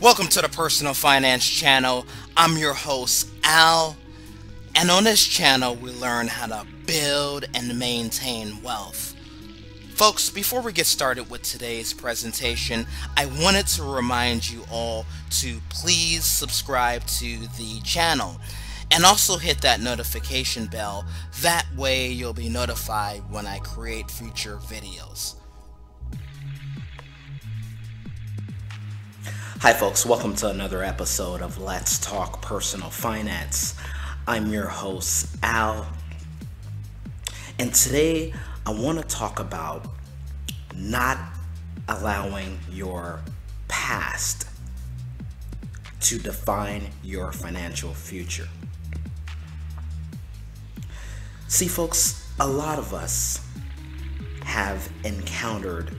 Welcome to the Personal Finance Channel. I'm your host, Al. And on this channel, we learn how to build and maintain wealth. Folks, before we get started with today's presentation, I wanted to remind you all to please subscribe to the channel and also hit that notification bell. That way you'll be notified when I create future videos. Hi folks, welcome to another episode of Let's Talk Personal Finance. I'm your host, Al. And today I want to talk about not allowing your past to define your financial future. See, folks, a lot of us have encountered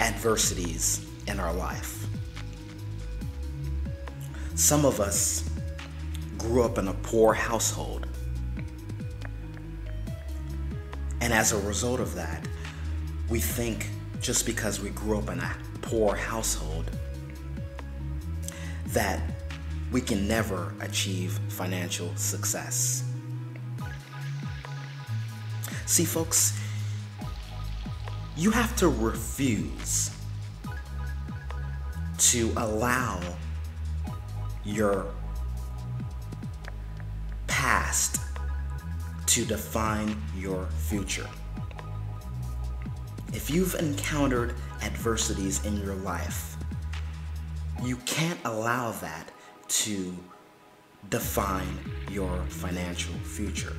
adversities in our life. Some of us grew up in a poor household. And as a result of that, we think just because we grew up in a poor household that we can never achieve financial success. See, folks, you have to refuse to allow your past to define your future. If you've encountered adversities in your life, you can't allow that to define your financial future.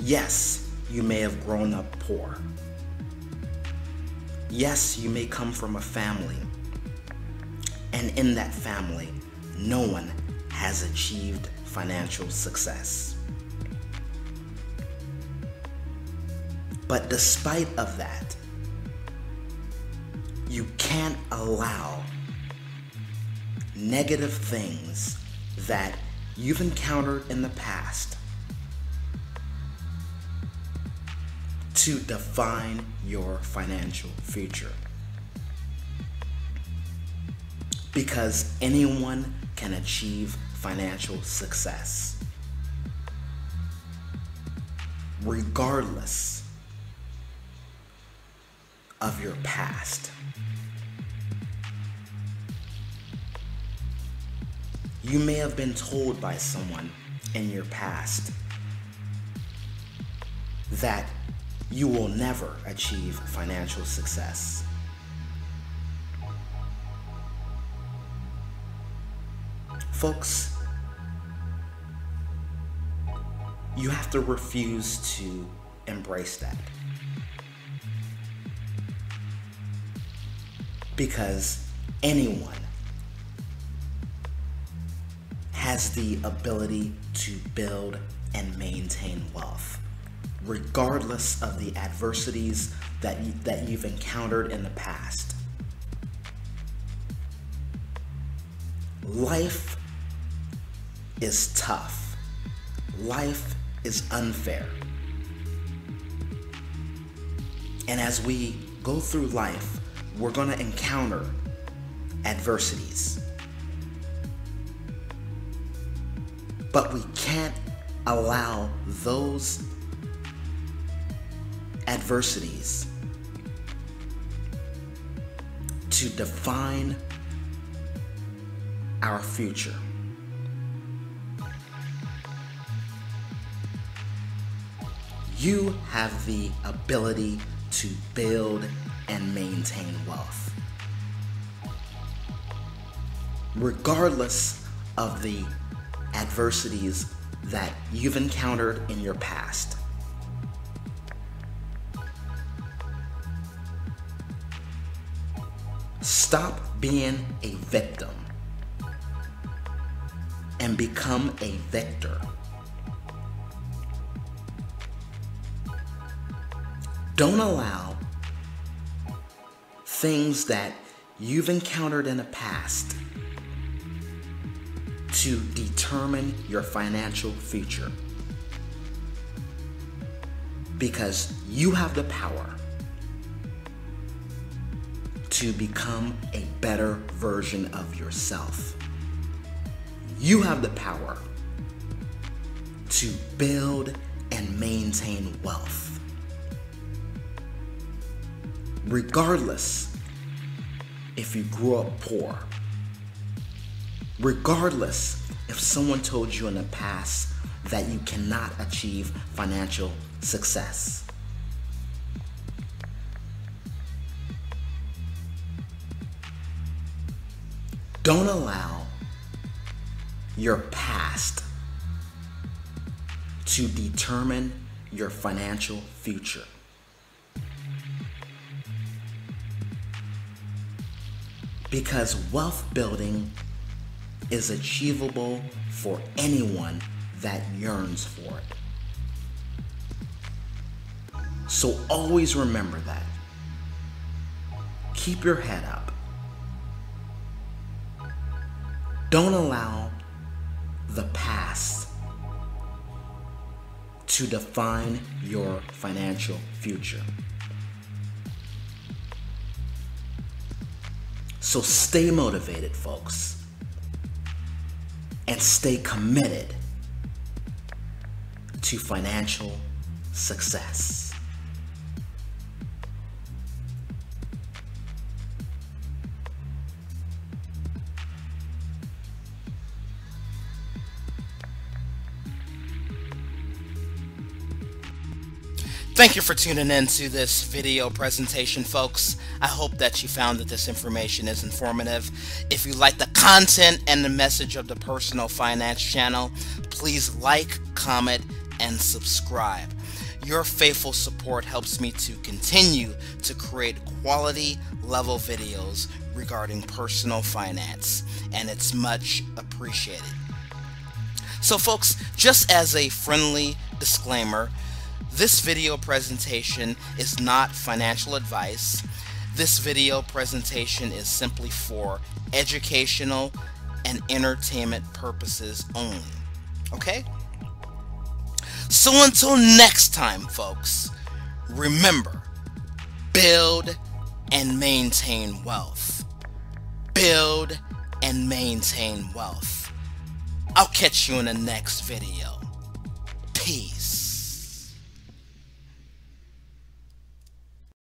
Yes, you may have grown up poor. Yes, you may come from a family and in that family, no one has achieved financial success. But despite of that, you can't allow negative things that you've encountered in the past to define your financial future because anyone can achieve financial success. Regardless of your past. You may have been told by someone in your past that you will never achieve financial success. Folks, you have to refuse to embrace that. Because anyone has the ability to build and maintain wealth, regardless of the adversities that, you, that you've encountered in the past. Life is tough. Life is unfair. And as we go through life, we're going to encounter adversities. But we can't allow those adversities to define our future. You have the ability to build and maintain wealth. Regardless of the adversities that you've encountered in your past. Stop being a victim and become a victor. Don't allow things that you've encountered in the past to determine your financial future. Because you have the power to become a better version of yourself. You have the power to build and maintain wealth. Regardless if you grew up poor, regardless if someone told you in the past that you cannot achieve financial success. Don't allow your past to determine your financial future. Because wealth building is achievable for anyone that yearns for it. So always remember that. Keep your head up. Don't allow the past to define your financial future. So stay motivated, folks, and stay committed to financial success. Thank you for tuning in to this video presentation, folks. I hope that you found that this information is informative. If you like the content and the message of the Personal Finance channel, please like, comment, and subscribe. Your faithful support helps me to continue to create quality level videos regarding personal finance, and it's much appreciated. So folks, just as a friendly disclaimer, this video presentation is not financial advice. This video presentation is simply for educational and entertainment purposes only. Okay? So until next time, folks, remember, build and maintain wealth. Build and maintain wealth. I'll catch you in the next video. Peace.